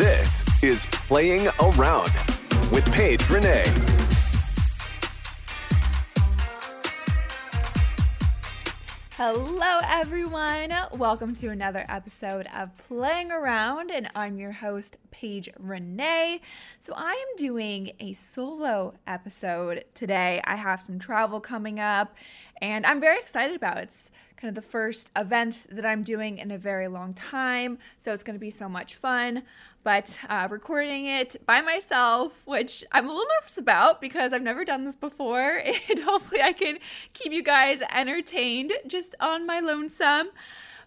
This is Playing Around with Paige Renee. Hello, everyone. Welcome to another episode of Playing Around, and I'm your host, Paige Renee. So, I am doing a solo episode today. I have some travel coming up, and I'm very excited about it. It's kind of the first event that I'm doing in a very long time, so it's going to be so much fun. But uh, recording it by myself, which I'm a little nervous about because I've never done this before, and hopefully I can keep you guys entertained just on my lonesome.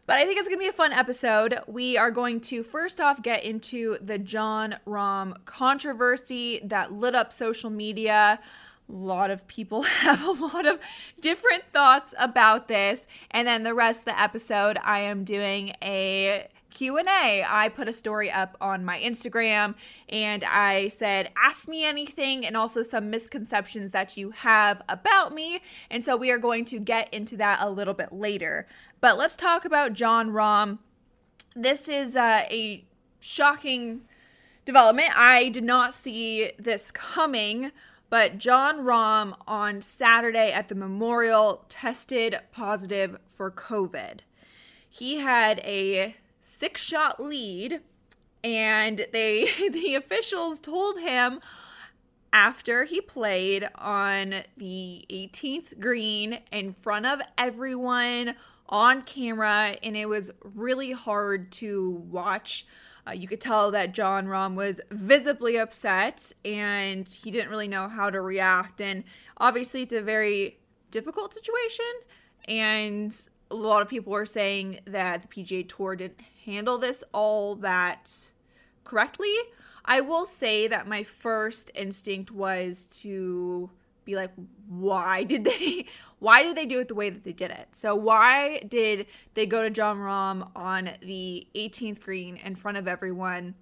But I think it's to be a fun episode. We are going to first off get into the John Rahm controversy that lit up social media. A lot of people have a lot of different thoughts about this. And then the rest of the episode, I am doing a Q&A. I put a story up on my Instagram and I said ask me anything and also some misconceptions that you have about me. And so we are going to get into that a little bit later. But let's talk about John Rahm. This is uh, a shocking development. I did not see this coming. But John Rahm on Saturday at the memorial tested positive for COVID. He had a six shot lead, and they the officials told him after he played on the 18th green in front of everyone on camera, and it was really hard to watch uh, you could tell that John Rahm was visibly upset and he didn't really know how to react. And obviously, it's a very difficult situation. And a lot of people were saying that the PGA Tour didn't handle this all that correctly. I will say that my first instinct was to be like why did they why did they do it the way that they did it so why did they go to john rahm on the 18th green in front of everyone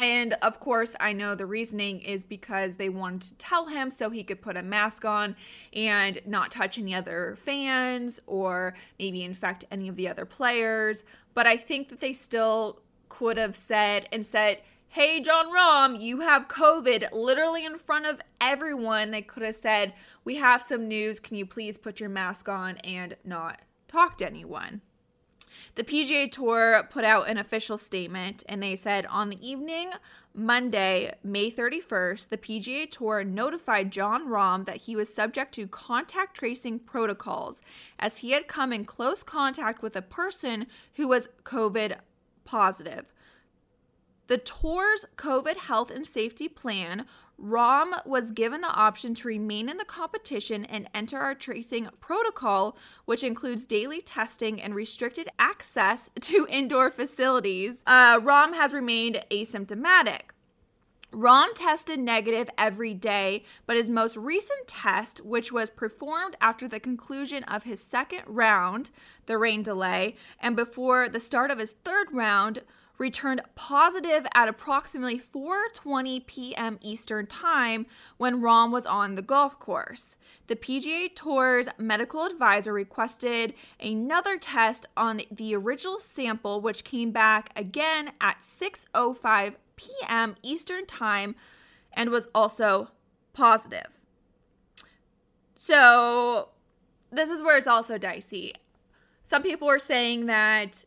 and of course, I know the reasoning is because they wanted to tell him so he could put a mask on and not touch any other fans or maybe infect any of the other players. But I think that they still could have said and said, hey, John Rahm, you have COVID literally in front of everyone. They could have said, we have some news. Can you please put your mask on and not talk to anyone? The PGA Tour put out an official statement and they said on the evening Monday, May 31st, the PGA Tour notified John Rahm that he was subject to contact tracing protocols as he had come in close contact with a person who was COVID positive. The tour's COVID health and safety plan Rahm was given the option to remain in the competition and enter our tracing protocol, which includes daily testing and restricted access to indoor facilities. Uh, Rahm has remained asymptomatic. Rahm tested negative every day, but his most recent test, which was performed after the conclusion of his second round, the rain delay, and before the start of his third round, returned positive at approximately 4:20 p.m. Eastern Time when Rahm was on the golf course. The PGA Tour's medical advisor requested another test on the original sample which came back again at 6:05 p.m. Eastern Time and was also positive. So, this is where it's also dicey. Some people are saying that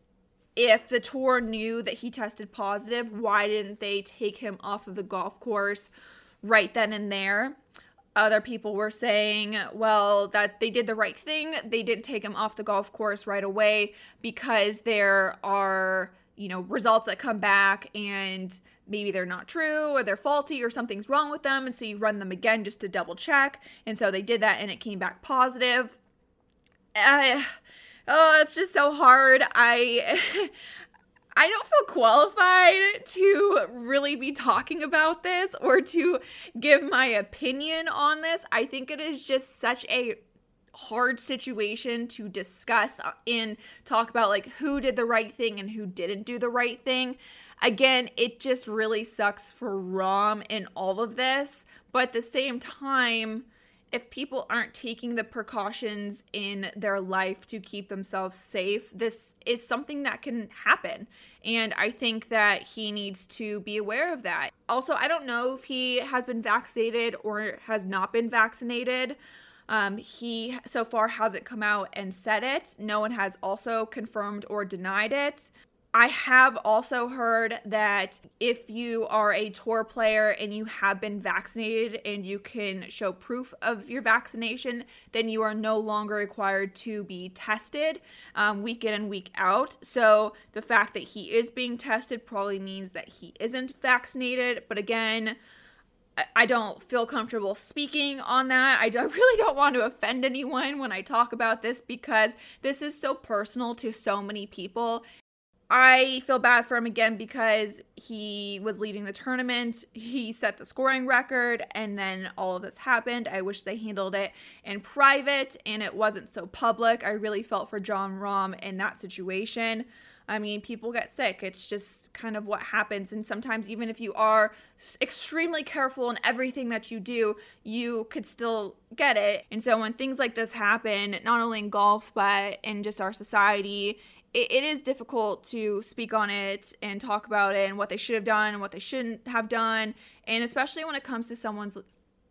if the tour knew that he tested positive, why didn't they take him off of the golf course right then and there? Other people were saying, well, that they did the right thing. They didn't take him off the golf course right away because there are, you know, results that come back and maybe they're not true or they're faulty or something's wrong with them. And so you run them again just to double check. And so they did that and it came back positive. Uh, oh, it's just so hard. I I don't feel qualified to really be talking about this or to give my opinion on this. I think it is just such a hard situation to discuss uh, and talk about like who did the right thing and who didn't do the right thing. Again, it just really sucks for Rahm in all of this, but at the same time, if people aren't taking the precautions in their life to keep themselves safe, this is something that can happen. And I think that he needs to be aware of that. Also, I don't know if he has been vaccinated or has not been vaccinated. Um, he so far hasn't come out and said it. No one has also confirmed or denied it. I have also heard that if you are a tour player and you have been vaccinated and you can show proof of your vaccination, then you are no longer required to be tested um, week in and week out. So the fact that he is being tested probably means that he isn't vaccinated. But again, I don't feel comfortable speaking on that. I really don't want to offend anyone when I talk about this because this is so personal to so many people. I feel bad for him again because he was leading the tournament. He set the scoring record, and then all of this happened. I wish they handled it in private and it wasn't so public. I really felt for John Rahm in that situation. I mean, people get sick. It's just kind of what happens. And sometimes, even if you are extremely careful in everything that you do, you could still get it. And so, when things like this happen, not only in golf, but in just our society, it, it is difficult to speak on it and talk about it and what they should have done and what they shouldn't have done. And especially when it comes to someone's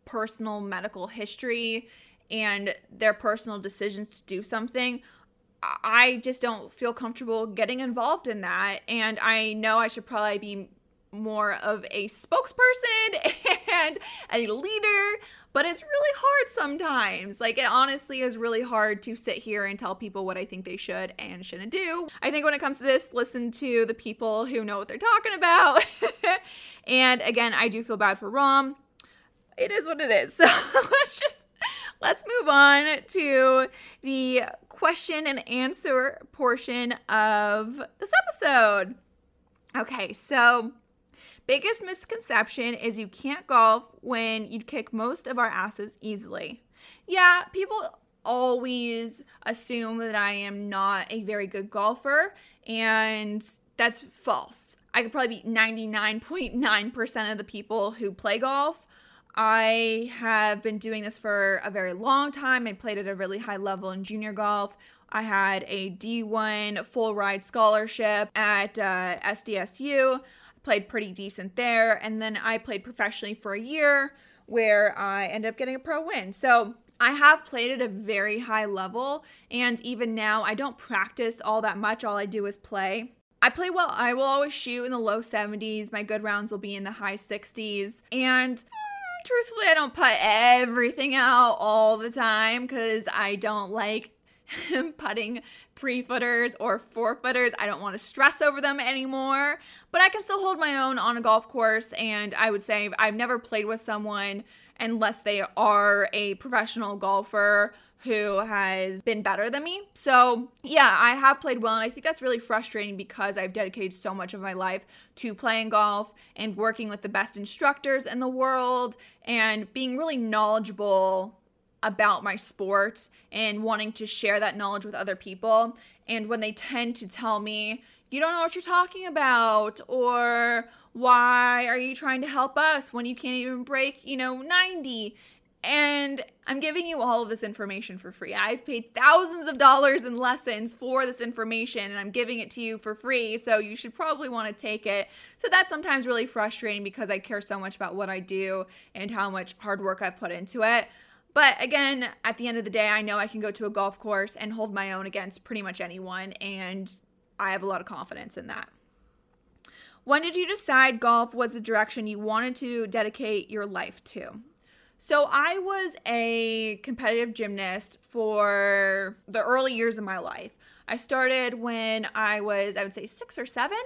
personal medical history and their personal decisions to do something. I just don't feel comfortable getting involved in that. And I know I should probably be more of a spokesperson and a leader, but it's really hard sometimes. Like, it honestly is really hard to sit here and tell people what I think they should and shouldn't do. I think when it comes to this, listen to the people who know what they're talking about. and again, I do feel bad for Rahm. It is what it is. So let's just let's move on to the question and answer portion of this episode. Okay, so Biggest misconception is you can't golf when you'd kick most of our asses easily. Yeah, people always assume that I am not a very good golfer, and that's false. I could probably beat 99.9% of the people who play golf. I have been doing this for a very long time. I played at a really high level in junior golf. I had a D1 full ride scholarship at uh, SDSU played pretty decent there. And then I played professionally for a year where I ended up getting a pro win. So I have played at a very high level. And even now, I don't practice all that much. All I do is play. I play well. I will always shoot in the low 70s. My good rounds will be in the high 60s. And mm, truthfully, I don't put everything out all the time because I don't like putting three footers or four footers. I don't want to stress over them anymore, but I can still hold my own on a golf course. And I would say I've never played with someone unless they are a professional golfer who has been better than me. So, yeah, I have played well, and I think that's really frustrating because I've dedicated so much of my life to playing golf and working with the best instructors in the world and being really knowledgeable about my sport and wanting to share that knowledge with other people. And when they tend to tell me, you don't know what you're talking about, or why are you trying to help us when you can't even break, you know, 90? And I'm giving you all of this information for free. I've paid thousands of dollars in lessons for this information and I'm giving it to you for free. So you should probably want to take it. So that's sometimes really frustrating because I care so much about what I do and how much hard work I've put into it. But again, at the end of the day, I know I can go to a golf course and hold my own against pretty much anyone. And I have a lot of confidence in that. When did you decide golf was the direction you wanted to dedicate your life to? So I was a competitive gymnast for the early years of my life. I started when I was, I would say, six or seven,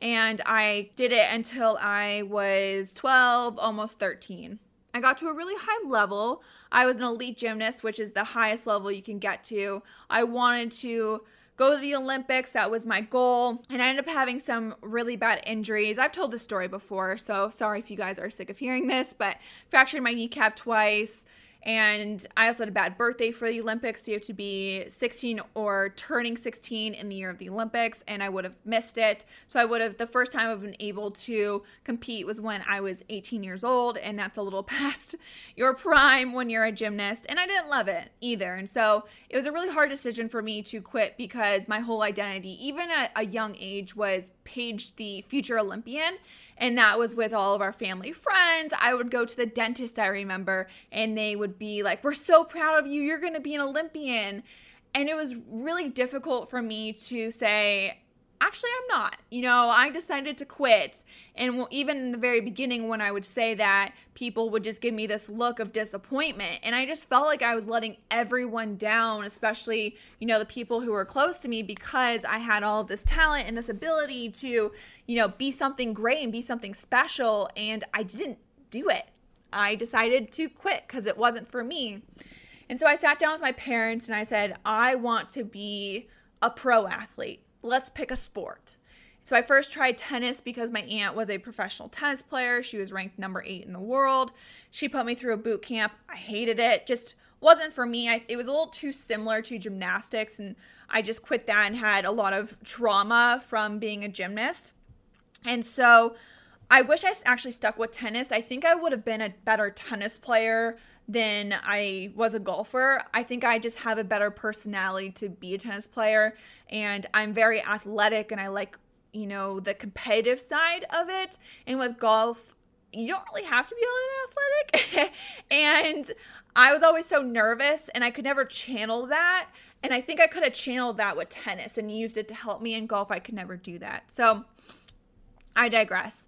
and I did it until I was 12, almost 13. I got to a really high level. I was an elite gymnast, which is the highest level you can get to. I wanted to go to the Olympics. That was my goal. And I ended up having some really bad injuries. I've told this story before, so sorry if you guys are sick of hearing this, but fractured my kneecap twice. And I also had a bad birthday for the Olympics. You have to be 16 or turning 16 in the year of the Olympics, and I would have missed it. So I would have, the first time I've been able to compete was when I was 18 years old, and that's a little past your prime when you're a gymnast. And I didn't love it either. And so it was a really hard decision for me to quit because my whole identity, even at a young age, was Paige the future Olympian and that was with all of our family friends. I would go to the dentist, I remember, and they would be like, We're so proud of you. You're going to be an Olympian. And it was really difficult for me to say, actually i'm not. You know i decided to quit. And even in the very beginning when i would say that people would just give me this look of disappointment. And i just felt like i was letting everyone down especially you know the people who were close to me because i had all this talent and this ability to you know be something great and be something special. And i didn't do it. I decided to quit because it wasn't for me. And so i sat down with my parents and i said i want to be a pro athlete let's pick a sport. So I first tried tennis because my aunt was a professional tennis player. She was ranked number eight in the world. She put me through a boot camp. I hated it. Just wasn't for me. I, it was a little too similar to gymnastics, and I just quit that and had a lot of trauma from being a gymnast. And so I wish I actually stuck with tennis. I think I would have been a better tennis player than I was a golfer. I think I just have a better personality to be a tennis player and I'm very athletic and I like, you know, the competitive side of it. And with golf, you don't really have to be all athletic. and I was always so nervous and I could never channel that. And I think I could have channeled that with tennis and used it to help me in golf. I could never do that. So I digress.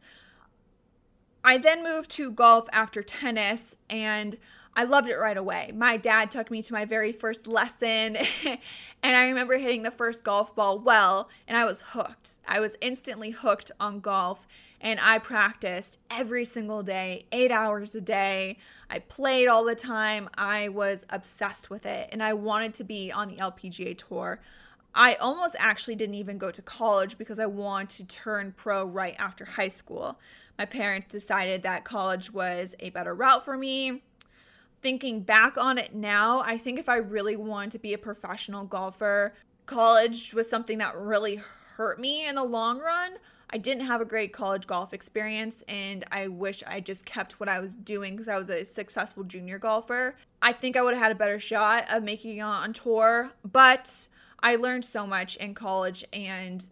I then moved to golf after tennis and I loved it right away. My dad took me to my very first lesson, and I remember hitting the first golf ball well, and I was hooked. I was instantly hooked on golf, and I practiced every single day, eight hours a day. I played all the time. I was obsessed with it, and I wanted to be on the LPGA tour. I almost actually didn't even go to college because I wanted to turn pro right after high school. My parents decided that college was a better route for me thinking back on it now, I think if I really wanted to be a professional golfer, college was something that really hurt me in the long run. I didn't have a great college golf experience, and I wish I just kept what I was doing because I was a successful junior golfer. I think I would have had a better shot of making it on tour, but I learned so much in college, and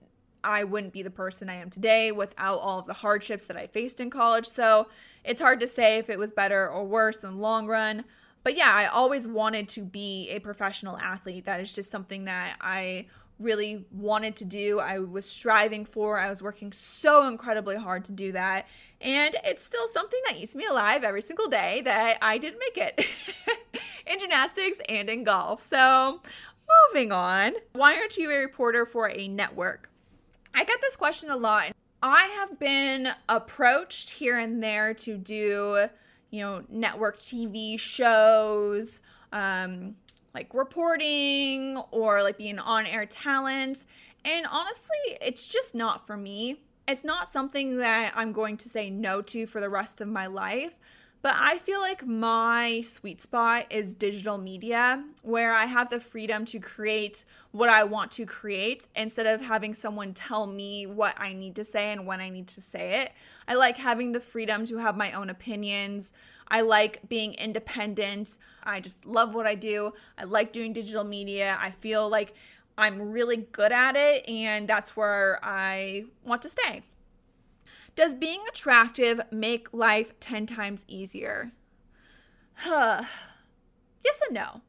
I wouldn't be the person I am today without all of the hardships that I faced in college. So it's hard to say if it was better or worse in the long run. But yeah, I always wanted to be a professional athlete. That is just something that I really wanted to do. I was striving for. I was working so incredibly hard to do that. And it's still something that eats me alive every single day that I didn't make it in gymnastics and in golf. So Moving on. Why aren't you a reporter for a network? I get this question a lot. I have been approached here and there to do, you know, network TV shows, um, like reporting or like being on air talent. And honestly, it's just not for me. It's not something that I'm going to say no to for the rest of my life. But I feel like my sweet spot is digital media, where I have the freedom to create what I want to create instead of having someone tell me what I need to say and when I need to say it. I like having the freedom to have my own opinions. I like being independent. I just love what I do. I like doing digital media. I feel like I'm really good at it, and that's where I want to stay. Does being attractive make life 10 times easier? Huh. Yes and no.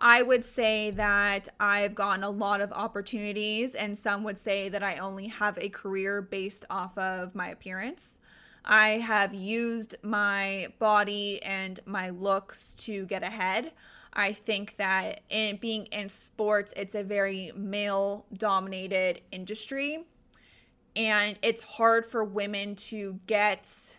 I would say that I've gotten a lot of opportunities, and some would say that I only have a career based off of my appearance. I have used my body and my looks to get ahead. I think that in being in sports, it's a very male dominated industry and it's hard for women to get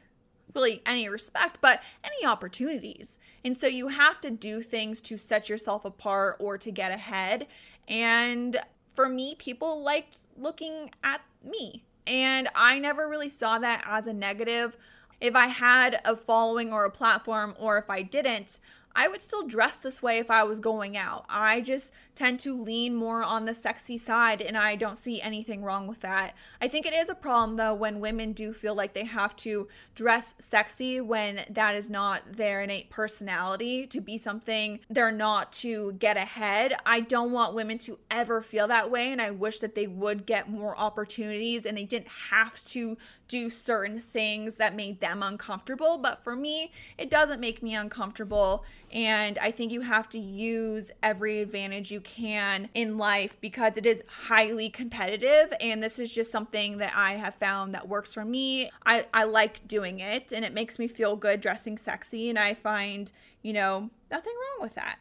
really any respect, but any opportunities. And so you have to do things to set yourself apart or to get ahead. And for me, people liked looking at me. And I never really saw that as a negative. If I had a following or a platform, or if I didn't, I would still dress this way if I was going out. I just tend to lean more on the sexy side, and I don't see anything wrong with that. I think it is a problem though when women do feel like they have to dress sexy when that is not their innate personality to be something they're not to get ahead. I don't want women to ever feel that way, and I wish that they would get more opportunities and they didn't have to do certain things that made them uncomfortable. But for me, it doesn't make me uncomfortable. And I think you have to use every advantage you can in life because it is highly competitive. And this is just something that I have found that works for me. I, I like doing it and it makes me feel good dressing sexy. And I find, you know, nothing wrong with that.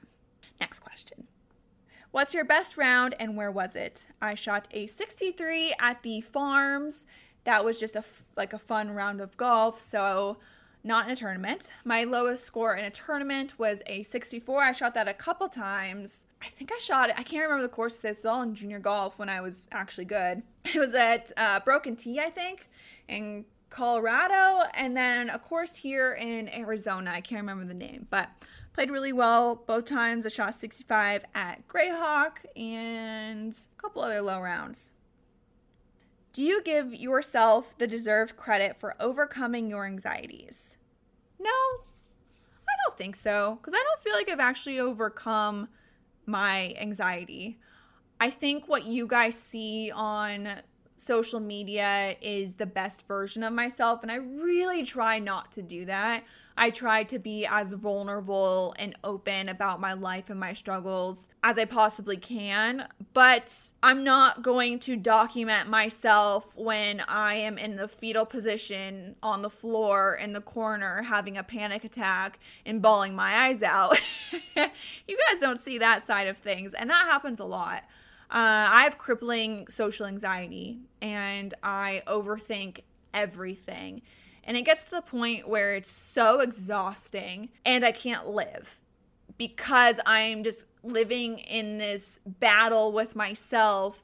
Next question. What's your best round and where was it? I shot a 63 at the farms. That was just a like a fun round of golf. So not in a tournament. My lowest score in a tournament was a 64. I shot that a couple times. I think I shot it. I can't remember the course this. all in junior golf when I was actually good. It was at uh, Broken I think, in Colorado, and then a course here in Arizona. I can't remember the name, but played really well both times. I shot 65 at Grayhawk and a couple other low rounds. Do you give yourself the deserved credit for overcoming your anxieties? No, I don't think so, because I don't feel like I've actually overcome my anxiety. I think what you guys see on social media is the best version of myself. And I really try not to do that. I try to be as vulnerable and open about my life and my struggles as I possibly can. But I'm not going to document myself when I am in the fetal position on the floor in the corner having a panic attack and bawling my eyes out. you guys don't see that side of things. And that happens a lot. Uh, I have crippling social anxiety and I overthink everything. And it gets to the point where it's so exhausting and I can't live because I'm just living in this battle with myself.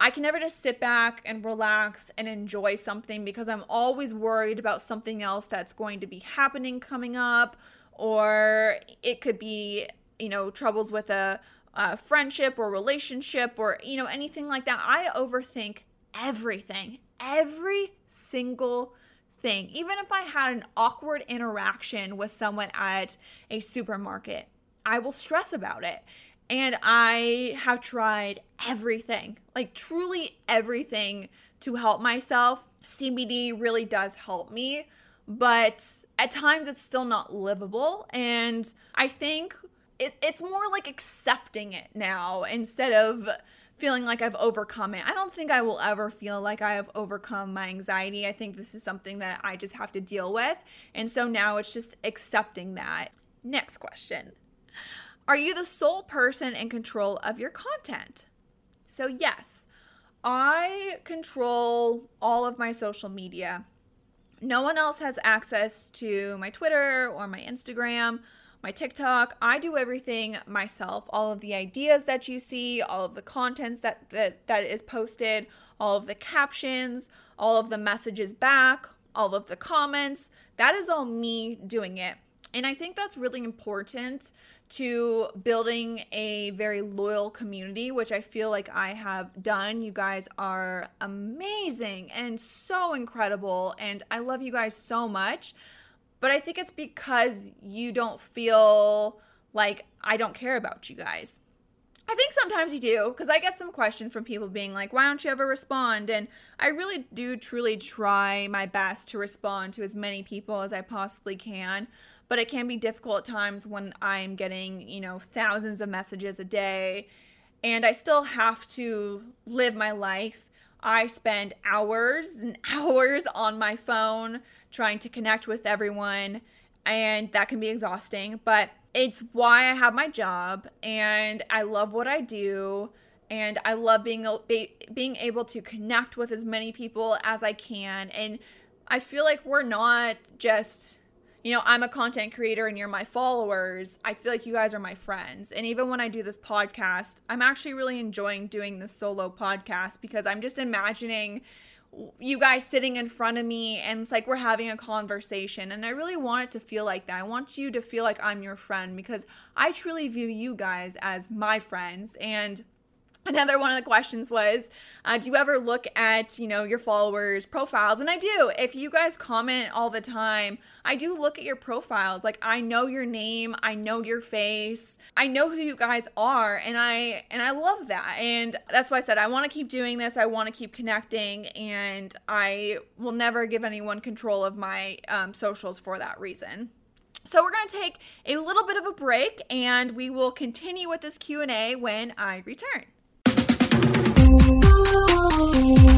I can never just sit back and relax and enjoy something because I'm always worried about something else that's going to be happening coming up, or it could be, you know, troubles with a uh, friendship or relationship or, you know, anything like that. I overthink everything, every single thing. Even if I had an awkward interaction with someone at a supermarket, I will stress about it. And I have tried everything, like truly everything to help myself. CBD really does help me, but at times it's still not livable. And I think it, it's more like accepting it now instead of feeling like I've overcome it. I don't think I will ever feel like I have overcome my anxiety. I think this is something that I just have to deal with. And so now it's just accepting that. Next question. Are you the sole person in control of your content? So, yes, I control all of my social media. No one else has access to my Twitter or my Instagram, my TikTok. I do everything myself. All of the ideas that you see, all of the contents that that, that is posted, all of the captions, all of the messages back, all of the comments, that is all me doing it. And I think that's really important to building a very loyal community, which I feel like I have done. You guys are amazing and so incredible. And I love you guys so much. But I think it's because you don't feel like I don't care about you guys. I think sometimes you do because I get some questions from people being like, why don't you ever respond? And I really do truly try my best to respond to as many people as I possibly can. But it can be difficult at times when I'm getting, you know, thousands of messages a day and I still have to live my life. I spend hours and hours on my phone trying to connect with everyone, and that can be exhausting. But it's why I have my job and I love what I do and I love being being able to connect with as many people as I can and I feel like we're not just you know, I'm a content creator and you're my followers. I feel like you guys are my friends. And even when I do this podcast, I'm actually really enjoying doing this solo podcast because I'm just imagining you guys sitting in front of me and it's like we're having a conversation. And i really want it to feel like that. I want you to feel like i'm your friend because i truly view you guys as my friends. And Another one of the questions was, uh, do you ever look at, you know, your followers' profiles? And I do. If you guys comment all the time, I do look at your profiles. Like I know your name, I know your face, I know who you guys are, and I and I love that. And that's why I said I want to keep doing this. I want to keep connecting, and I will never give anyone control of my um, socials for that reason. So we're going to take a little bit of a break and we will continue with this Q&A when I return. Bye.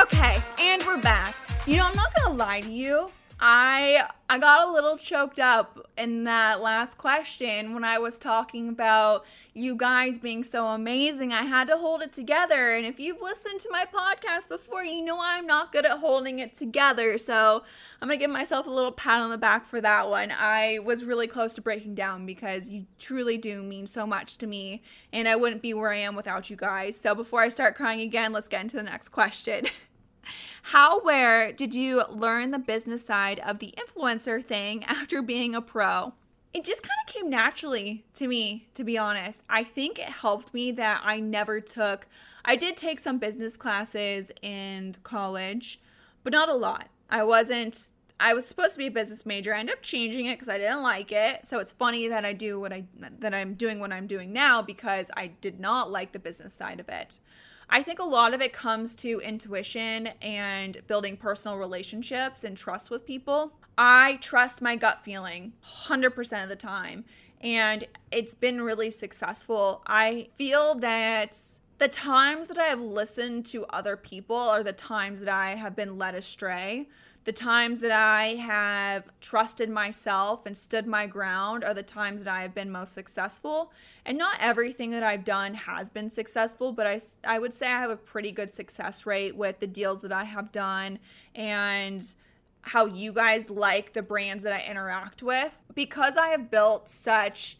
Okay, and we're back. You know, I'm not gonna lie to you. I I got a little choked up in that last question when I was talking about you guys being so amazing. I had to hold it together. And if you've listened to my podcast before, you know I'm not good at holding it together. So I'm going to give myself a little pat on the back for that one. I was really close to breaking down because you truly do mean so much to me. And I wouldn't be where I am without you guys. So before I start crying again, let's get into the next question. How, where did you learn the business side of the influencer thing after being a pro? It just kind of came naturally to me, to be honest. I think it helped me that I never took, I did take some business classes in college, but not a lot. I wasn't I was supposed to be a business major. I ended up changing it because I didn't like it. So it's funny that I do what I that I'm doing what I'm doing now because I did not like the business side of it. I think a lot of it comes to intuition and building personal relationships and trust with people. I trust my gut feeling 100% of the time, and it's been really successful. I feel that the times that I have listened to other people are the times that I have been led astray. The times that I have trusted myself and stood my ground are the times that I have been most successful. And not everything that I've done has been successful, but I, I would say I have a pretty good success rate with the deals that I have done and how you guys like the brands that I interact with. Because I have built such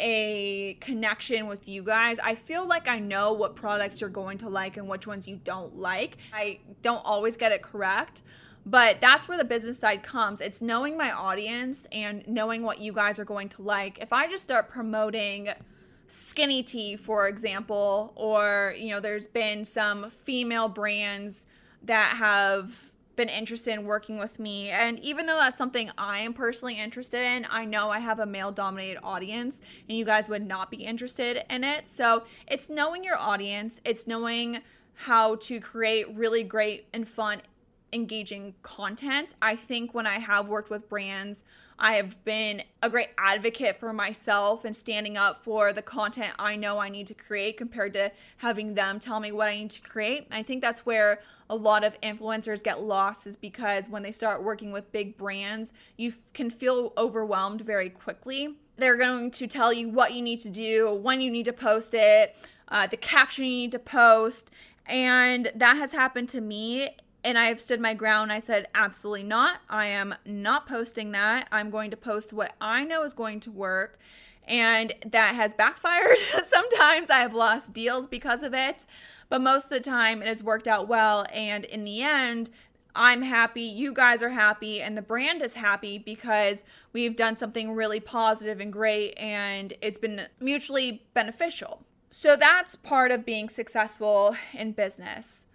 a connection with you guys. I feel like I know what products you're going to like and which ones you don't like. I don't always get it correct, but that's where the business side comes. It's knowing my audience and knowing what you guys are going to like. If I just start promoting skinny tea, for example, or, you know, there's been some female brands that have been interested in working with me. And even though that's something I am personally interested in, I know I have a male dominated audience and you guys would not be interested in it. So it's knowing your audience, it's knowing how to create really great and fun engaging content. I think when I have worked with brands, I have been a great advocate for myself and standing up for the content I know I need to create compared to having them tell me what I need to create. I think that's where a lot of influencers get lost is because when they start working with big brands, you can feel overwhelmed very quickly. They're going to tell you what you need to do, when you need to post it, uh, the caption you need to post. And that has happened to me and I have stood my ground. I said, absolutely not. I am not posting that. I'm going to post what I know is going to work. And that has backfired. Sometimes I have lost deals because of it, but most of the time it has worked out well. And in the end, I'm happy, you guys are happy, and the brand is happy because we've done something really positive and great, and it's been mutually beneficial. So that's part of being successful in business.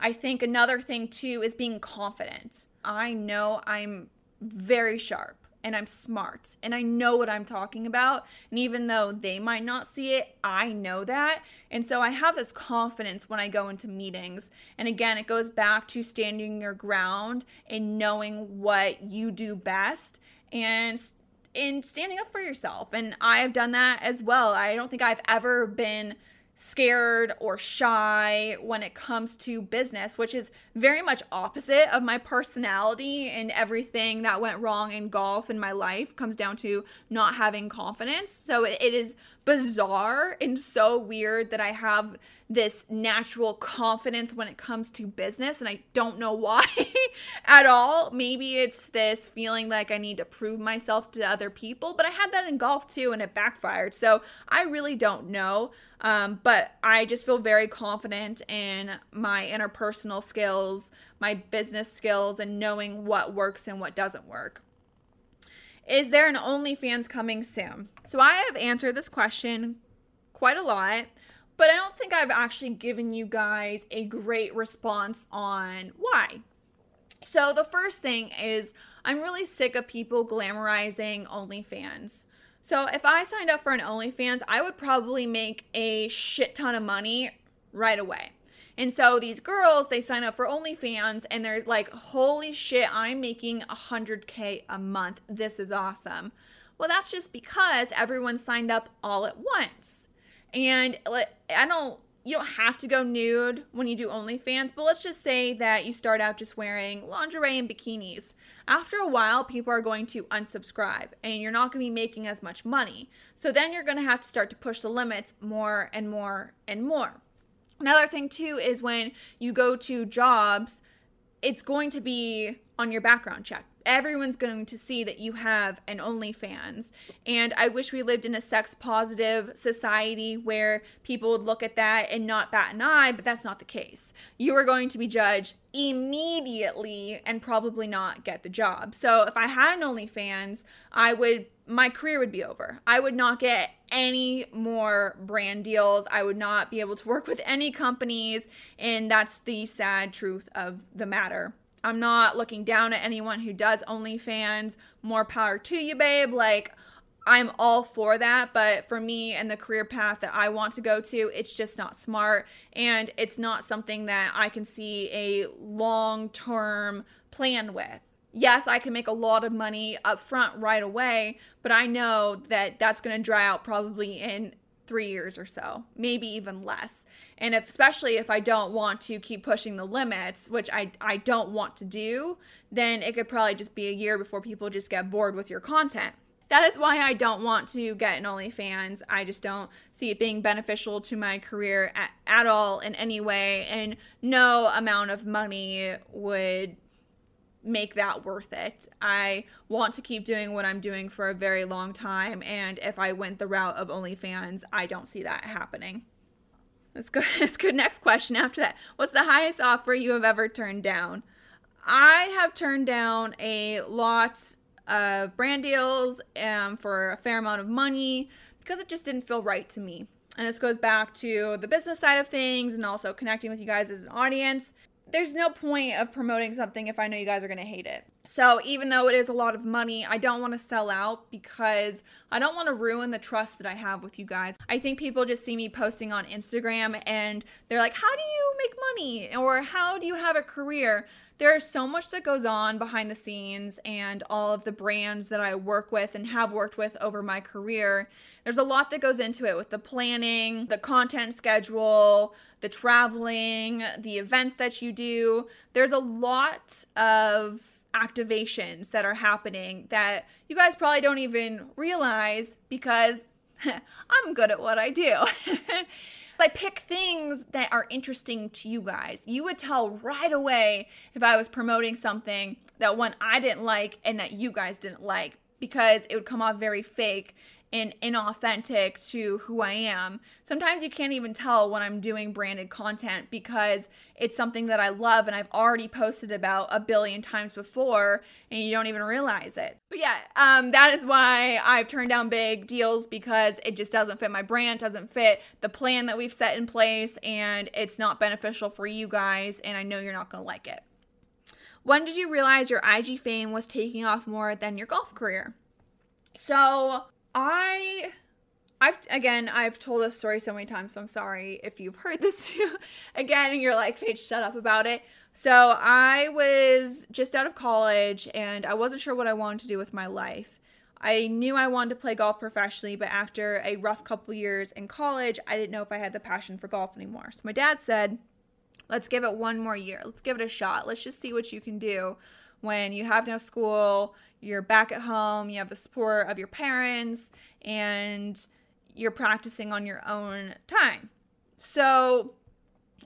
I think another thing too is being confident. I know I'm very sharp and I'm smart and I know what I'm talking about. And even though they might not see it, I know that. And so I have this confidence when I go into meetings. And again, it goes back to standing your ground and knowing what you do best and in standing up for yourself. And I have done that as well. I don't think I've ever been scared or shy when it comes to business, which is very much opposite of my personality and everything that went wrong in golf in my life comes down to not having confidence. So it is bizarre and so weird that I have this natural confidence when it comes to business and I don't know why at all. Maybe it's this feeling like I need to prove myself to other people, but I had that in golf too and it backfired. So I really don't know. Um, but I just feel very confident in my interpersonal skills, my business skills, and knowing what works and what doesn't work. Is there an OnlyFans coming soon? So I have answered this question quite a lot, but I don't think I've actually given you guys a great response on why. So the first thing is I'm really sick of people glamorizing OnlyFans. So if I signed up for an OnlyFans, I would probably make a shit ton of money right away. And so these girls, they sign up for OnlyFans and they're like, holy shit, I'm making 100K a month. This is awesome. Well, that's just because everyone signed up all at once. And I don't you don't have to go nude when you do OnlyFans, but let's just say that you start out just wearing lingerie and bikinis. After a while, people are going to unsubscribe and you're not going to be making as much money. So then you're going to have to start to push the limits more and more and more. Another thing, too, is when you go to jobs, it's going to be on your background check everyone's going to see that you have an OnlyFans. And I wish we lived in a sex positive society where people would look at that and not bat an eye, but that's not the case. You are going to be judged immediately and probably not get the job. So if I had an OnlyFans, I would my career would be over. I would not get any more brand deals. I would not be able to work with any companies, and that's the sad truth of the matter. I'm not looking down at anyone who does OnlyFans. More power to you, babe. Like, I'm all for that, but for me and the career path that I want to go to, it's just not smart and it's not something that I can see a long term plan with. Yes, I can make a lot of money up front right away, but I know that that's going to dry out probably in three years or so, maybe even less. And if, especially if I don't want to keep pushing the limits, which I, I don't want to do, then it could probably just be a year before people just get bored with your content. That is why I don't want to get an OnlyFans. I just don't see it being beneficial to my career at, at all in any way. And no amount of money would make that worth it. I want to keep doing what I'm doing for a very long time. And if I went the route of OnlyFans, I don't see that happening. Good. That's good. Next question after that. What's the highest offer you have ever turned down? I have turned down a lot of brand deals um, for a fair amount of money because it just didn't feel right to me. And this goes back to the business side of things and also connecting with you guys as an audience there's no point of promoting something if I know you guys are going to hate it. So, even though it is a lot of money, I don't want to sell out because I don't want to ruin the trust that I have with you guys. I think people just see me posting on Instagram and they're like, How do you make money? Or how do you have a career? There's so much that goes on behind the scenes and all of the brands that I work with and have worked with over my career. There's a lot that goes into it with the planning, the content schedule, the traveling, the events that you do. There's a lot of activations that are happening that you guys probably don't even realize because I'm good at what I do. I pick things that are interesting to you guys. You would tell right away if I was promoting something that one I didn't like and that you guys didn't like because it would come off very fake and inauthentic to who I am. Sometimes you can't even tell when I'm doing branded content because it's something that I love and I've already posted about a billion times before and you don't even realize it. But yeah, um, that is why I've turned down big deals because it just doesn't fit my brand, doesn't fit the plan that we've set in place, and it's not beneficial for you guys, and I know you're not gonna like it. When did you realize your IG fame was taking off more than your golf career? So I I've again I've told this story so many times, so I'm sorry if you've heard this again and you're like, Paige, shut up about it. So I was just out of college and I wasn't sure what I wanted to do with my life. I knew I wanted to play golf professionally, but after a rough couple years in college, I didn't know if I had the passion for golf anymore. So my dad said, let's give it one more year. Let's give it a shot. Let's just see what you can do when you have no school, you're back at home, you have the support of your parents, and you're practicing on your own time. So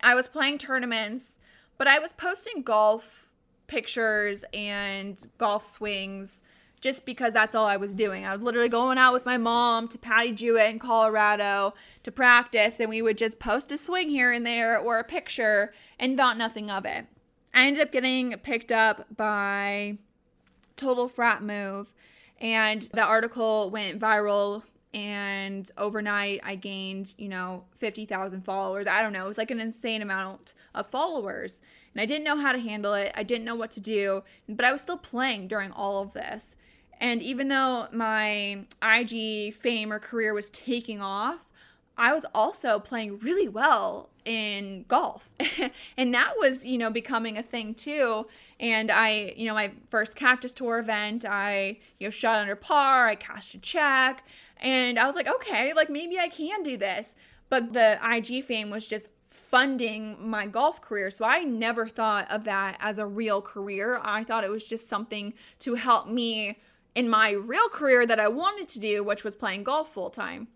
I was playing tournaments, but I was posting golf pictures and golf swings just because that's all I was doing. I was literally going out with my mom to Patty Jewett in Colorado to practice, and we would just post a swing here and there or a picture and thought nothing of it. I ended up getting picked up by total frat move. And the article went viral and overnight I gained, you know, 50,000 followers. I don't know, it was like an insane amount of followers. And I didn't know how to handle it. I didn't know what to do, but I was still playing during all of this. And even though my IG fame or career was taking off, I was also playing really well in golf. and that was, you know, becoming a thing too. And I, you know, my first Cactus Tour event, I, you know, shot under par, I cashed a check, and I was like, okay, like maybe I can do this. but the IG fame was just funding my golf career. So I never thought of that as a real career. I thought it was just something to help me in my real career that I wanted to do, which was playing golf full time.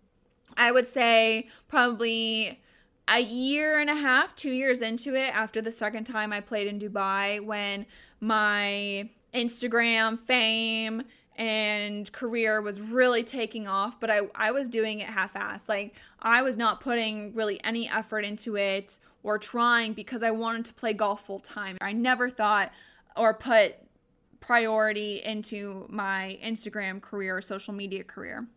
I would say probably a year and a half, two years into it, after the second time I played in Dubai, when my Instagram fame and career was really taking off, but I, I was doing it half assed. Like, I was not putting really any effort into it or trying because I wanted to play golf full time. I never thought or put priority into my Instagram career or social media career.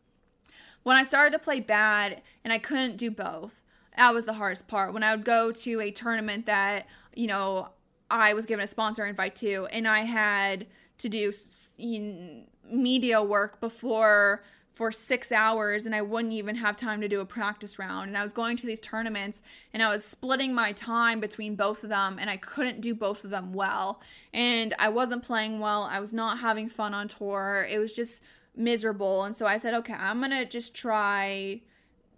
When I started to play bad and I couldn't do both, that was the hardest part. When I would go to a tournament that, you know, I was given a sponsor invite to, and I had to do media work before for six hours and I wouldn't even have time to do a practice round. And I was going to these tournaments and I was splitting my time between both of them and I couldn't do both of them well. And I wasn't playing well. I was not having fun on tour. It was just miserable. And so I said, okay, I'm to just try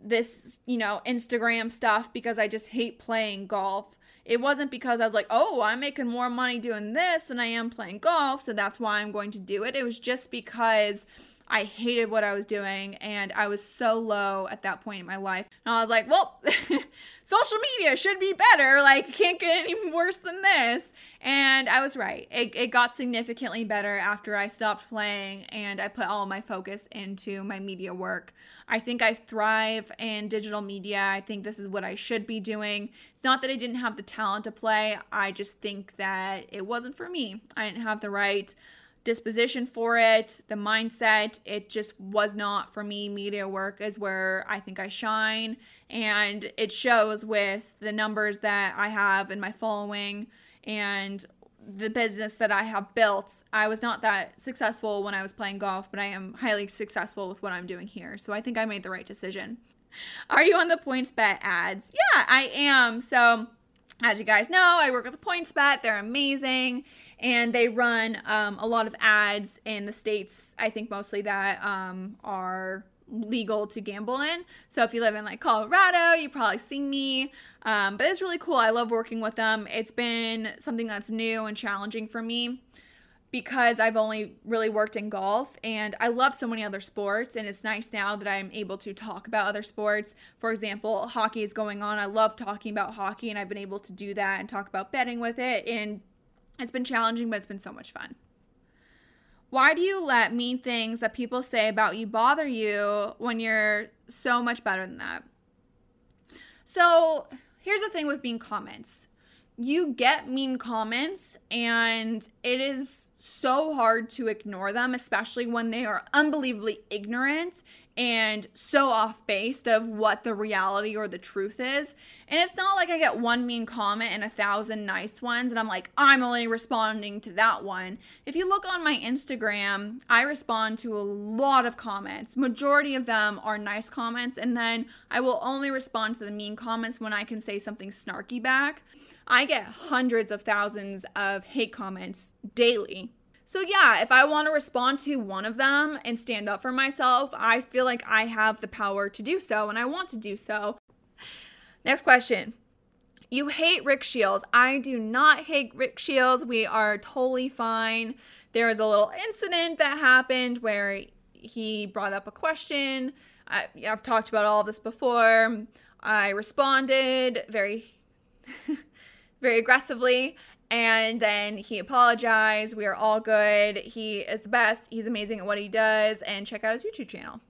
this, you know, Instagram stuff because I just hate playing golf. It wasn't because I was like, oh, I'm making more money doing this than I am playing golf, so that's why I'm going to do it. It was just because I hated what I was doing and I was so low at that point in my life. And I was like, well, social media should be better. Like, can't get any worse than this. And I was right. It, it got significantly better after I stopped playing and I put all my focus into my media work. I think I thrive in digital media. I think this is what I should be doing. It's not that I didn't have the talent to play, I just think that it wasn't for me. I didn't have the right disposition for it, the mindset. It just was not for me. Media work is where I think I shine, and it shows with the numbers that I have in my following and the business that I have built. I was not that successful when I was playing golf, but I am highly successful with what I'm doing here. So I think I made the right decision. Are you on the PointsBet ads? Yeah, I am. So, as you guys know, I work with PointsBet. They're amazing. And they run um, a lot of ads in the states i think mostly that um, are legal to gamble in. So if you live in like colorado you probably see me. Um, but it's really cool. I love working with them. It's been something that's new and challenging for me because I've only really worked in golf and I love so many other sports and it's nice now that I'm able to talk about other sports. For example, hockey is going on. I love talking about hockey and I've been able to do that and talk about betting with it and it's been challenging, but it's been so much fun. Why do you let mean things that people say about you bother you when you're so much better than that? So, here's the thing with mean comments you get mean comments, and it is so hard to ignore them, especially when they are unbelievably ignorant and so off base of what the reality or the truth is. And it's not like I get one mean comment and a thousand nice ones, and I'm like, I'm only responding to that one. If you look on my Instagram, I respond to a lot of comments. Majority of them are nice comments, and then I will only respond to the mean comments when I can say something snarky back. I get hundreds of thousands of hate comments daily so, yeah, if I want to respond to one of them and stand up for myself, I feel like I have the power to do so and I want to do so. Next question. You hate Rick Shields. I do not hate Rick Shields. We are totally fine. There was a little incident that happened where he brought up a question. I, have talked about all this before. I responded very, very aggressively and then he apologized. We are all good. He is the best. He's amazing at what he does. And check out his YouTube channel.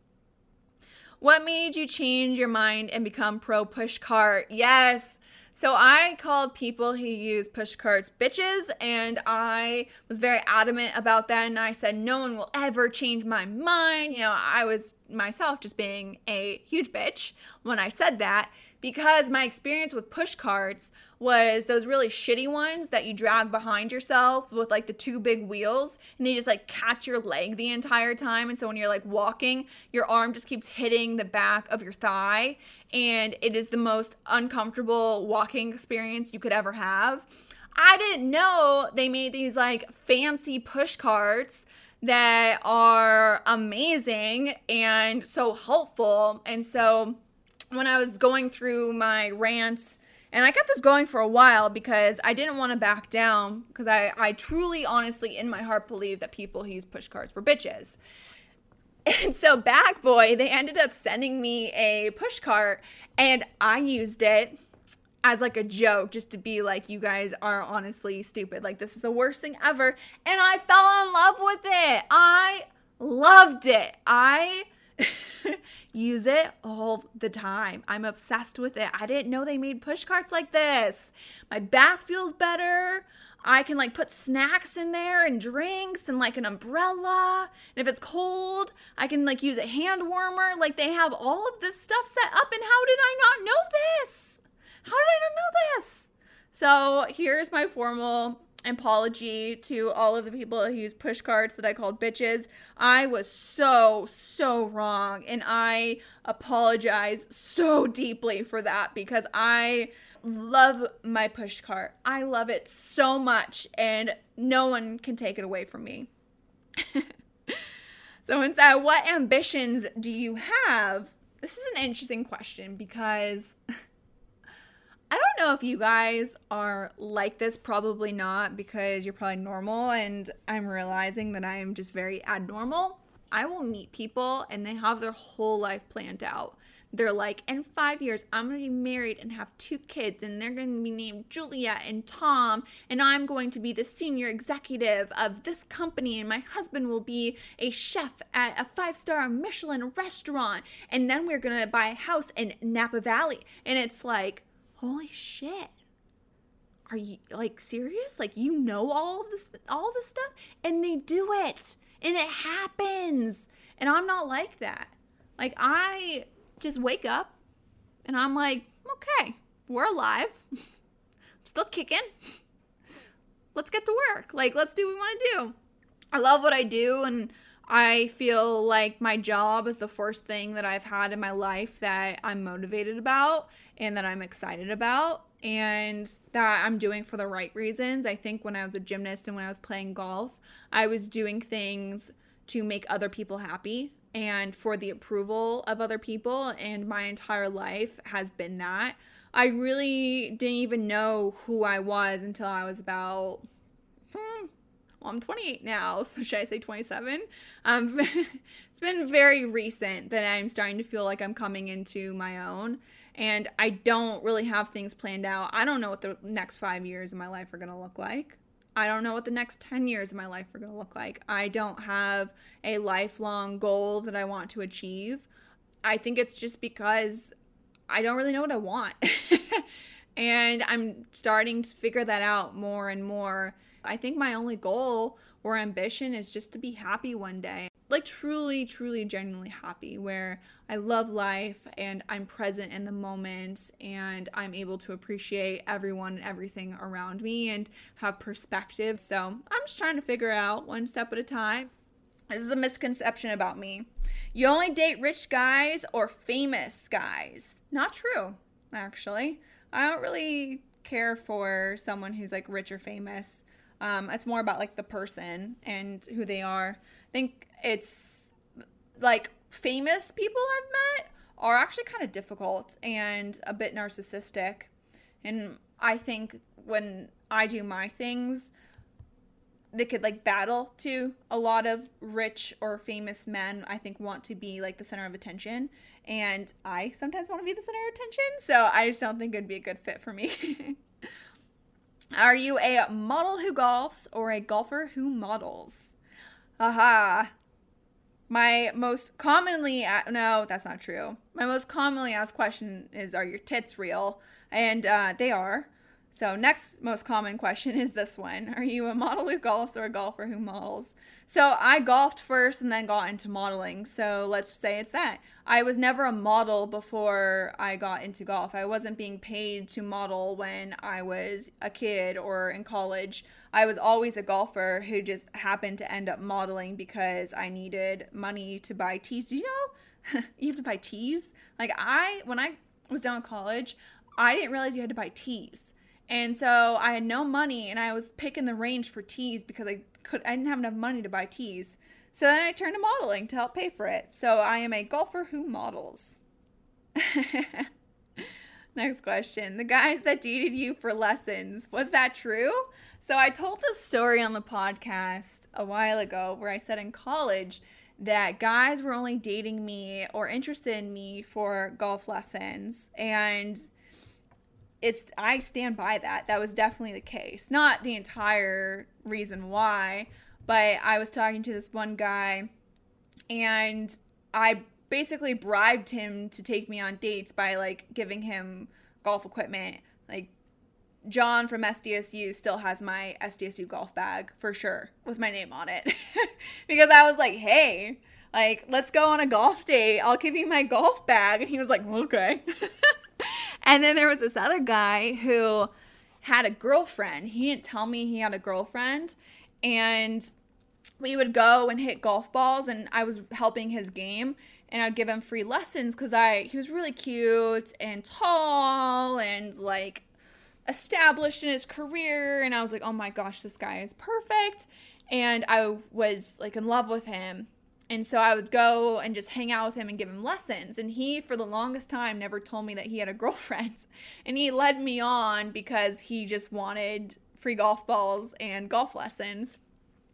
What made you change your mind and become pro push cart? Yes. So I called people who use push carts bitches, and I was very adamant about that. And I said, no one will ever change my mind. You know, I was myself just being a huge bitch when I said that because my experience with push carts was those really shitty ones that you drag behind yourself with like the two big wheels and they just like catch your leg the entire time and so when you're like walking your arm just keeps hitting the back of your thigh and it is the most uncomfortable walking experience you could ever have. I didn't know they made these like fancy push carts that are amazing and so helpful and so when I was going through my rants and I kept this going for a while because I didn't want to back down because I, I truly, honestly, in my heart believe that people who use push carts were bitches. And so Bag Boy, they ended up sending me a push cart and I used it as like a joke just to be like you guys are honestly stupid. Like this is the worst thing ever and I fell in love with it. I loved it. I use it all the time. I'm obsessed with it. I didn't know they made push carts like this. My back feels better. I can like put snacks in there and drinks and like an umbrella. And if it's cold, I can like use a hand warmer. Like they have all of this stuff set up. And how did I not know this? How did I not know this? So here's my formal apology to all of the people who use push carts that I called bitches. I was so, so wrong. And I apologize so deeply for that because I love my push cart. I love it so much, and no one can take it away from me. Someone said, what ambitions do you have? This is an interesting question because. I don't know if you guys are like this, probably not, because you're probably normal, and I'm realizing that I am just very abnormal. I will meet people and they have their whole life planned out. They're like, in five years, I'm gonna be married and have two kids, and they're gonna be named Julia and Tom, and I'm going to be the senior executive of this company, and my husband will be a chef at a five star Michelin restaurant, and then we're gonna buy a house in Napa Valley. And it's like, holy shit. Are you like serious? Like you know all of this all this stuff? And they do it. And it happens. And i'm not like that. Like i just wake up and i'm like okay we're alive. I'm still kicking. Let's get to work. Like let's do what we want to do. I love what i do and I feel like my job is the first thing that I've had in my life that I'm motivated about and that I'm excited about and that I'm doing for the right reasons. I think when I was a gymnast and when I was playing golf, I was doing things to make other people happy and for the approval of other people and my entire life has been that. I really didn't even know who I was until I was about hmm, well, I'm 28 now, so should I say 27? Um, it's been very recent that I'm starting to feel like I'm coming into my own, and I don't really have things planned out. I don't know what the next five years of my life are going to look like. I don't know what the next 10 years of my life are going to look like. I don't have a lifelong goal that I want to achieve. I think it's just because I don't really know what I want. and I'm starting to figure that out more and more I think my only goal or ambition is just to be happy one day. Like truly, truly, genuinely happy, where I love life and I'm present in the moment and I'm able to appreciate everyone and everything around me and have perspective. So I'm just trying to figure out one step at a time. This is a misconception about me. You only date rich guys or famous guys. Not true, actually. I don't really care for someone who's like rich or famous. Um, it's more about like the person and who they are. I think it's like famous people I've met are actually kind of difficult and a bit narcissistic. And I think when I do my things, they could like battle to a lot of rich or famous men i think want to be like the center of attention and i sometimes want to be the center of attention so i just don't think it'd be a good fit for me Are you a model who golfs or a golfer who models? Aha. My most commonly no, that's not true. My most commonly asked question is are your tits real? And uh, they are. So, next most common question is this one Are you a model who golfs or a golfer who models? So, I golfed first and then got into modeling. So, let's say it's that. I was never a model before I got into golf. I wasn't being paid to model when I was a kid or in college. I was always a golfer who just happened to end up modeling because I needed money to buy tees. Do you know you have to buy tees? Like, I, when I was down with college, I didn't realize you had to buy tees and so I had no money and I was picking the range for tees because I could I didn't have enough money to buy tees. So then I turned to modeling to help pay for it. So I am a golfer who models. Next question. The guys that dated you for lessons, was that true? So I told this story on the podcast a while ago where I said in college that guys were only dating me or interested in me for golf lessons and it's I stand by that. That was definitely the case. Not the entire reason why, but I was talking to this one guy and I basically bribed him to take me on dates by like giving him golf equipment. Like John from SDSU still has my SDSU golf bag for sure with my name on it. because I was like, "Hey, like let's go on a golf date. I'll give you my golf bag." And he was like, "Okay." and then there was this other guy who had a girlfriend. He didn't tell me he had a girlfriend and we would go and hit golf balls and I was helping his game and I'd give him free lessons because I he was really cute and tall and like established in his career and I was like, oh my gosh, this guy is perfect. And I was like in love with him. And so I would go and just hang out with him and give him lessons. And he, for the longest time, never told me that he had a girlfriend. And he led me on because he just wanted free golf balls and golf lessons.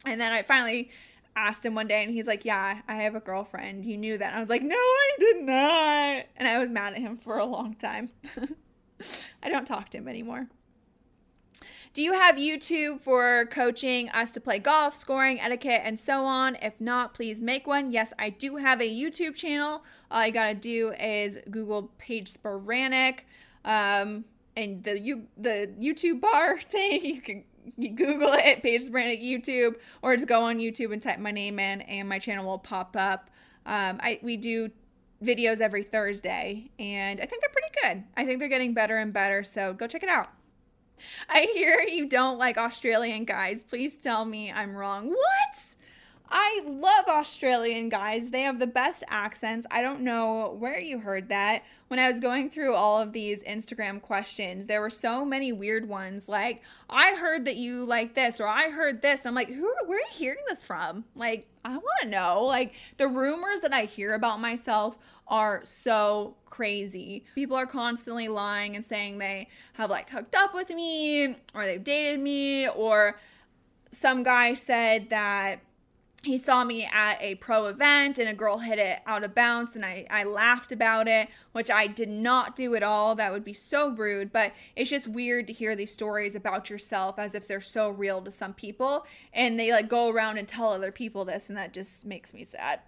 And then I finally asked him one day and he's like, Yeah, I have a girlfriend. You knew that. And I was like, No, I did not. And I was mad at him for a long time. I don't talk to him anymore. Do you have YouTube for coaching us to play golf, scoring, etiquette, and so on? If not, please make one. Yes, I do have a YouTube channel. All you gotta do is Google Paige Spiranac. Um, and the you the YouTube bar thing, you can you Google it, Paige Spiranac YouTube, or just go on YouTube and type my name in, and my channel will pop up. Um, I we do videos every Thursday, and I think they're pretty good. I think they're getting better and better, so go check it out. I hear you don't like Australian guys. Please tell me I'm wrong. What? I love Australian guys. They have the best accents. I don't know where you heard that. When I was going through all of these Instagram questions, there were so many weird ones like, I heard that you like this, or I heard this. I'm like, who where are you hearing this from? Like, I want to know. Like, the rumors that I hear about myself are so crazy. People are constantly lying and saying they have like hooked up with me, or they've dated me, or some guy said that he saw me at a pro event and a girl hit it out of bounds and I, I laughed about it which i did not do at all that would be so rude but it's just weird to hear these stories about yourself as if they're so real to some people and they like go around and tell other people this and that just makes me sad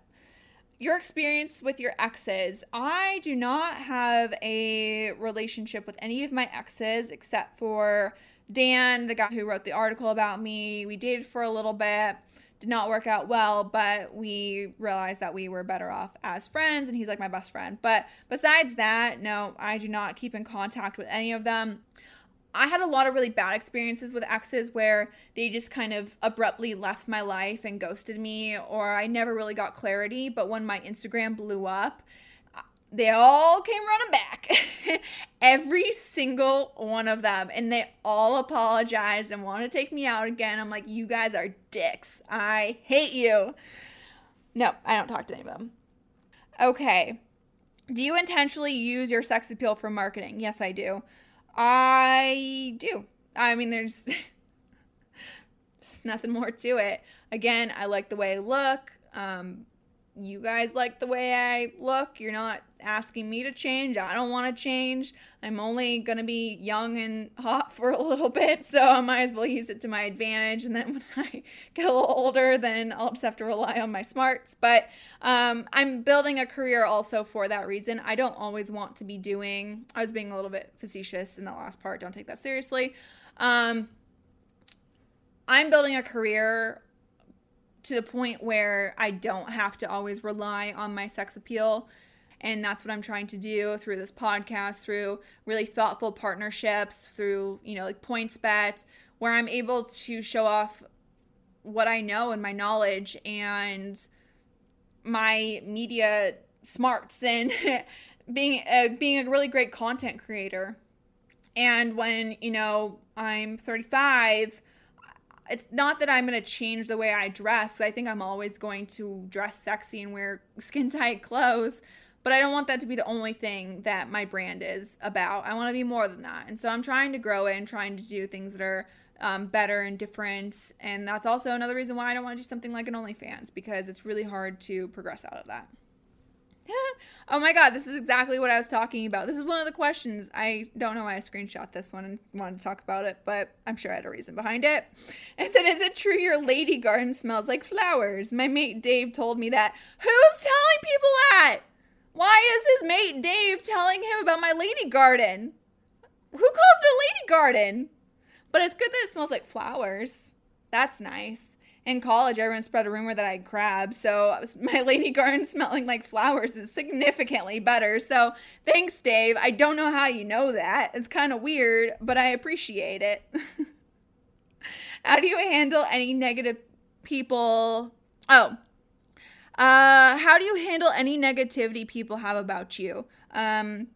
your experience with your exes i do not have a relationship with any of my exes except for dan the guy who wrote the article about me we dated for a little bit did not work out well, but we realized that we were better off as friends, and he's like my best friend. But besides that, no, I do not keep in contact with any of them. I had a lot of really bad experiences with exes where they just kind of abruptly left my life and ghosted me, or I never really got clarity. But when my Instagram blew up, they all came running back. Every single one of them. And they all apologized and want to take me out again. I'm like, you guys are dicks. I hate you. No, I don't talk to any of them. Okay. Do you intentionally use your sex appeal for marketing? Yes, I do. I do. I mean, there's just nothing more to it. Again, I like the way I look. Um, you guys like the way I look. You're not asking me to change. I don't want to change. I'm only going to be young and hot for a little bit, so I might as well use it to my advantage. And then when I get a little older, then I'll just have to rely on my smarts. But um, I'm building a career also for that reason. I don't always want to be doing, I was being a little bit facetious in the last part. Don't take that seriously. Um, I'm building a career to the point where I don't have to always rely on my sex appeal. And that's what I'm trying to do through this podcast, through really thoughtful partnerships, through, you know, like PointsBet, where I'm able to show off what I know and my knowledge and my media smarts and being a, being a really great content creator. And when, you know, I'm 35, it's not that I'm going to change the way I dress. I think I'm always going to dress sexy and wear skin tight clothes. but I don't want that to be the only thing that my brand is about. I want to be more than that. And so I'm trying to grow it and trying to do things that are um, better and different. And that's also another reason why I don't want to do something like an OnlyFans because it's really hard to progress out of that. oh my god, this is exactly what I was talking about. This is one of the questions. I don't know why I screenshot this one and wanted to talk about it, but I'm sure I had a reason behind it. I said, Is it true your lady garden smells like flowers? My mate Dave told me that. Who's telling people that? Why is his mate Dave telling him about my lady garden? Who calls a lady garden? But it's good that it smells like flowers. That's nice. In college, everyone spread a rumor that I had crabs, so my lady garden smelling like flowers is significantly better. So thanks, Dave. I don't know how you know that. It's kind of weird, but I appreciate it. how do you handle any negative people? Oh, uh, how do you handle any negativity people have about you? Um,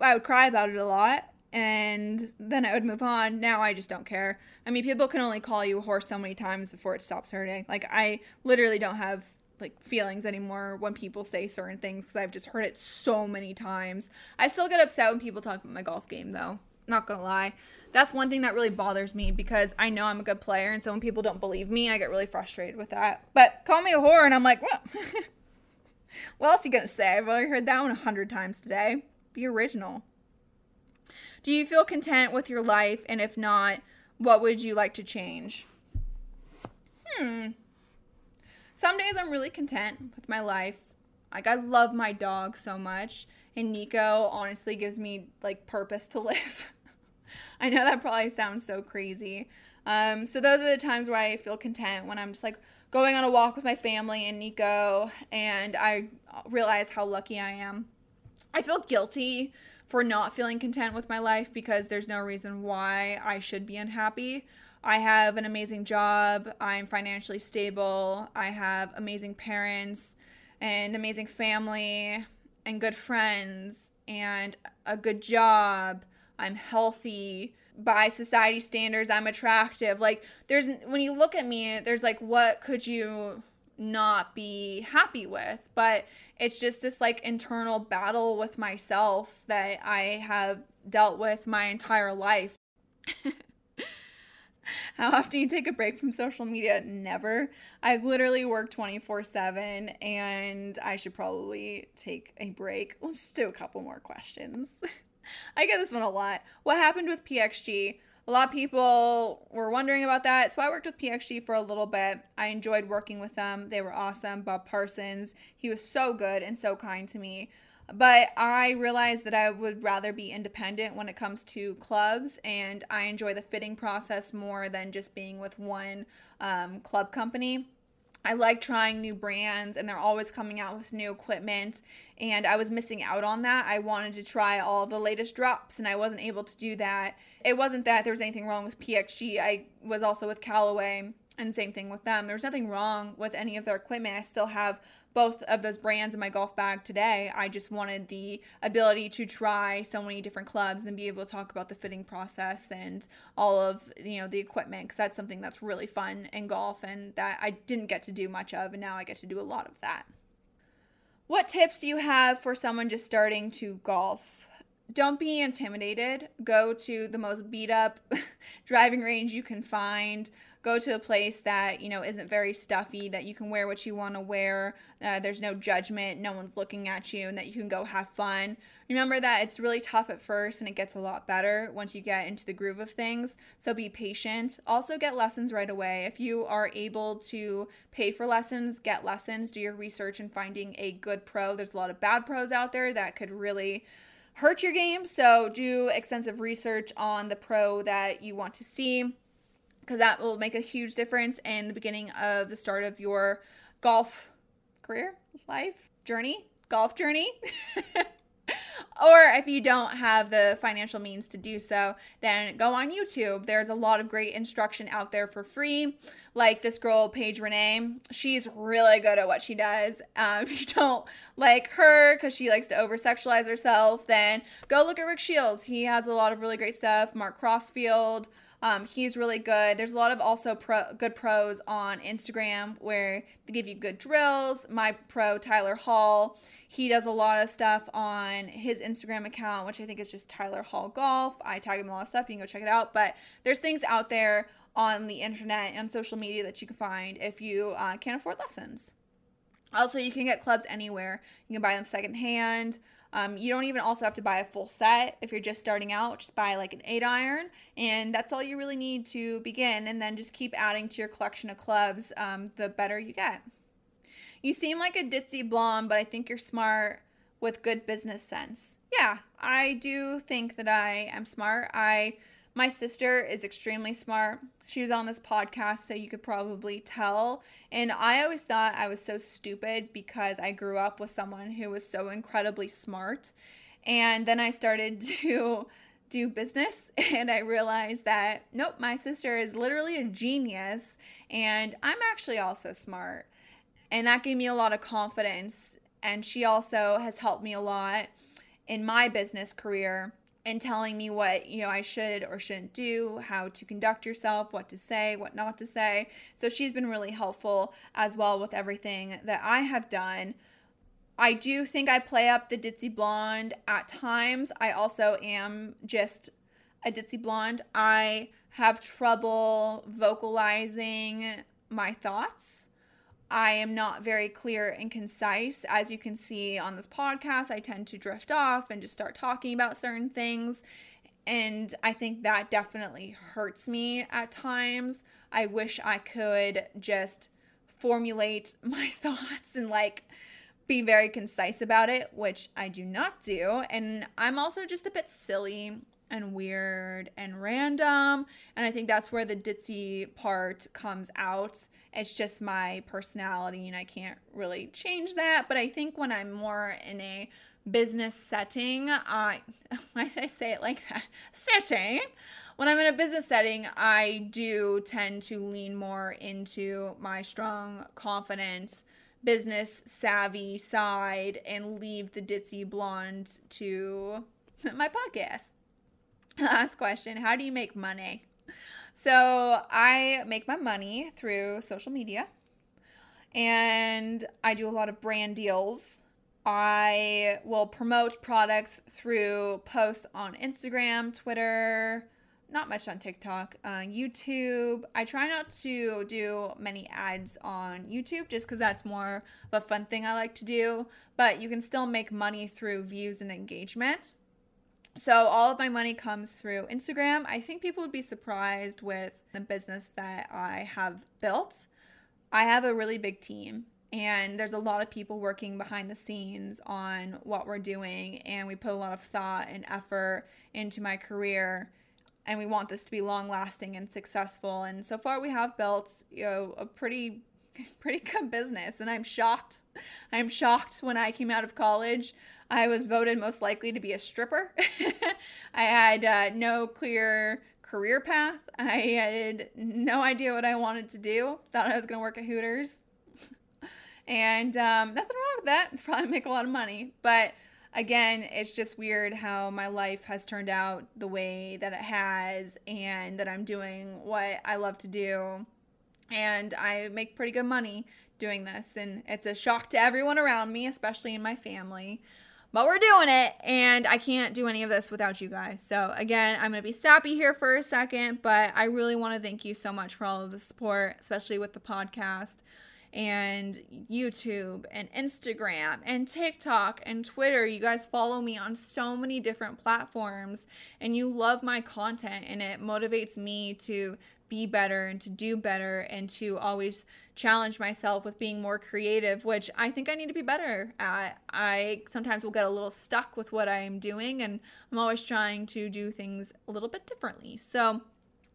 I would cry about it a lot and then I would move on. Now I just don't care. I mean, people can only call you a horse so many times before it stops hurting. Like I literally don't have like feelings anymore when people say certain things because I've just heard it so many times. I still get upset when people talk about my golf game though. Not gonna lie. That's one thing that really bothers me because I know I'm a good player and so when people don't believe me, I get really frustrated with that. But call me a whore and I'm like, what? what else are you gonna say? I've already heard that one a hundred times today. Be original. Do you feel content with your life? And if not, what would you like to change? Hmm. Some days I'm really content with my life. Like, I love my dog so much. And Nico honestly gives me like purpose to live. I know that probably sounds so crazy. Um, so those are the times where I feel content when I'm just like going on a walk with my family and Nico, and I realize how lucky I am. I feel guilty for not feeling content with my life because there's no reason why I should be unhappy. I have an amazing job. I'm financially stable. I have amazing parents and amazing family and good friends and a good job. I'm healthy. By society standards, I'm attractive. Like, there's, when you look at me, there's like, what could you not be happy with? But it's just this like internal battle with myself that I have dealt with my entire life. How often do you take a break from social media? Never. I literally work 24 7 and I should probably take a break. Let's do a couple more questions. I get this one a lot. What happened with PXG? A lot of people were wondering about that. So I worked with PXG for a little bit. I enjoyed working with them. They were awesome. Bob Parsons, he was so good and so kind to me. But I realized that I would rather be independent when it comes to clubs, and I enjoy the fitting process more than just being with one um, club company. I like trying new brands and they're always coming out with new equipment and I was missing out on that. I wanted to try all the latest drops and I wasn't able to do that. It wasn't that there was anything wrong with PXG. I was also with Callaway and same thing with them. There's nothing wrong with any of their equipment. I still have both of those brands in my golf bag today. I just wanted the ability to try so many different clubs and be able to talk about the fitting process and all of, you know, the equipment because that's something that's really fun in golf and that I didn't get to do much of and now I get to do a lot of that. What tips do you have for someone just starting to golf? Don't be intimidated. Go to the most beat up driving range you can find. Go to a place that you know isn't very stuffy that you can wear what you want to wear. Uh, there's no judgment. No one's looking at you and that you can go have fun. Remember that it's really tough at first and it gets a lot better once you get into the groove of things. So be patient. Also get lessons right away. If you are able to pay for lessons get lessons. Do your research in finding a good pro. There's a lot of bad pros out there that could really hurt your game so do extensive research on the pro that you want to see because that will make a huge difference in the beginning of the start of your golf career, life, journey, golf journey. or if you don't have the financial means to do so, then go on YouTube. There's a lot of great instruction out there for free. Like this girl, Paige Renee, she's really good at what she does. Um, if you don't like her because she likes to over sexualize herself, then go look at Rick Shields. He has a lot of really great stuff. Mark Crossfield. Um, he's really good. There's a lot of also pro, good pros on Instagram where they give you good drills. My pro, Tyler Hall, he does a lot of stuff on his Instagram account, which I think is just Tyler Hall Golf. I tag him a lot of stuff. You can go check it out. But there's things out there on the internet and social media that you can find if you uh, can't afford lessons. Also, you can get clubs anywhere. You can buy them secondhand. Um, you don't even also have to buy a full set if you're just starting out. Just buy like an eight iron, and that's all you really need to begin. And then just keep adding to your collection of clubs. Um, the better you get. You seem like a ditzy blonde, but I think you're smart with good business sense. Yeah, I do think that I am smart. I my sister is extremely smart. She was on this podcast, so you could probably tell. And I always thought I was so stupid because I grew up with someone who was so incredibly smart. And then I started to do business and I realized that nope, my sister is literally a genius and I'm actually also smart. And that gave me a lot of confidence. And she also has helped me a lot in my business career and telling me what you know I should or shouldn't do, how to conduct yourself, what to say, what not to say. So she's been really helpful as well with everything that I have done. I do think I play up the ditzy blonde at times. I also am just a ditzy blonde. I have trouble vocalizing my thoughts. I am not very clear and concise. As you can see on this podcast, I tend to drift off and just start talking about certain things. And I think that definitely hurts me at times. I wish I could just formulate my thoughts and like be very concise about it, which I do not do. And I'm also just a bit silly and weird and random. And I think that's where the ditzy part comes out. It's just my personality, and I can't really change that. But I think when I'm more in a business setting, I why did I say it like that? Setting. When I'm in a business setting, I do tend to lean more into my strong confidence, business savvy side and leave the ditzy blonde to my podcast. Last question How do you make money? So, I make my money through social media and I do a lot of brand deals. I will promote products through posts on Instagram, Twitter, not much on TikTok, uh, YouTube. I try not to do many ads on YouTube just because that's more of a fun thing I like to do. But you can still make money through views and engagement. So all of my money comes through Instagram. I think people would be surprised with the business that I have built. I have a really big team and there's a lot of people working behind the scenes on what we're doing and we put a lot of thought and effort into my career and we want this to be long lasting and successful and so far we have built you know a pretty pretty good business and I'm shocked. I'm shocked when I came out of college I was voted most likely to be a stripper. I had uh, no clear career path. I had no idea what I wanted to do. Thought I was going to work at Hooters. and um, nothing wrong with that. Probably make a lot of money. But again, it's just weird how my life has turned out the way that it has and that I'm doing what I love to do. And I make pretty good money doing this. And it's a shock to everyone around me, especially in my family. But we're doing it, and I can't do any of this without you guys. So, again, I'm going to be sappy here for a second, but I really want to thank you so much for all of the support, especially with the podcast and YouTube and Instagram and TikTok and Twitter. You guys follow me on so many different platforms and you love my content, and it motivates me to be better and to do better and to always challenge myself with being more creative, which I think I need to be better at. I sometimes will get a little stuck with what I am doing, and I'm always trying to do things a little bit differently. So,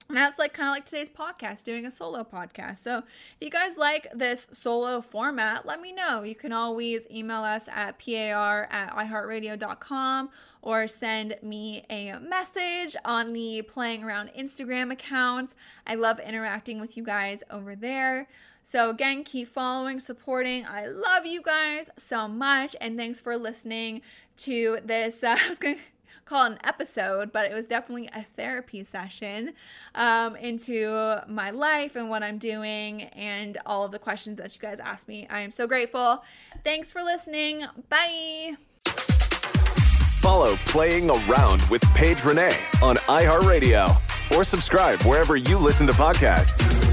that's like kind of like today's podcast, doing a solo podcast. So if you guys like this solo format, let me know. You can always email us at par at iheartradio.com or send me a message on the Playing Around Instagram account. I love interacting with you guys over there. So, again, keep following, supporting. I love you guys so much. And thanks for listening to this. Uh, I was going to call it an episode, but it was definitely a therapy session um, into my life and what I'm doing and all of the questions that you guys asked me. I am so grateful. Thanks for listening. Bye. Follow Playing Around with Paige Renee on iHeartRadio or subscribe wherever you listen to podcasts.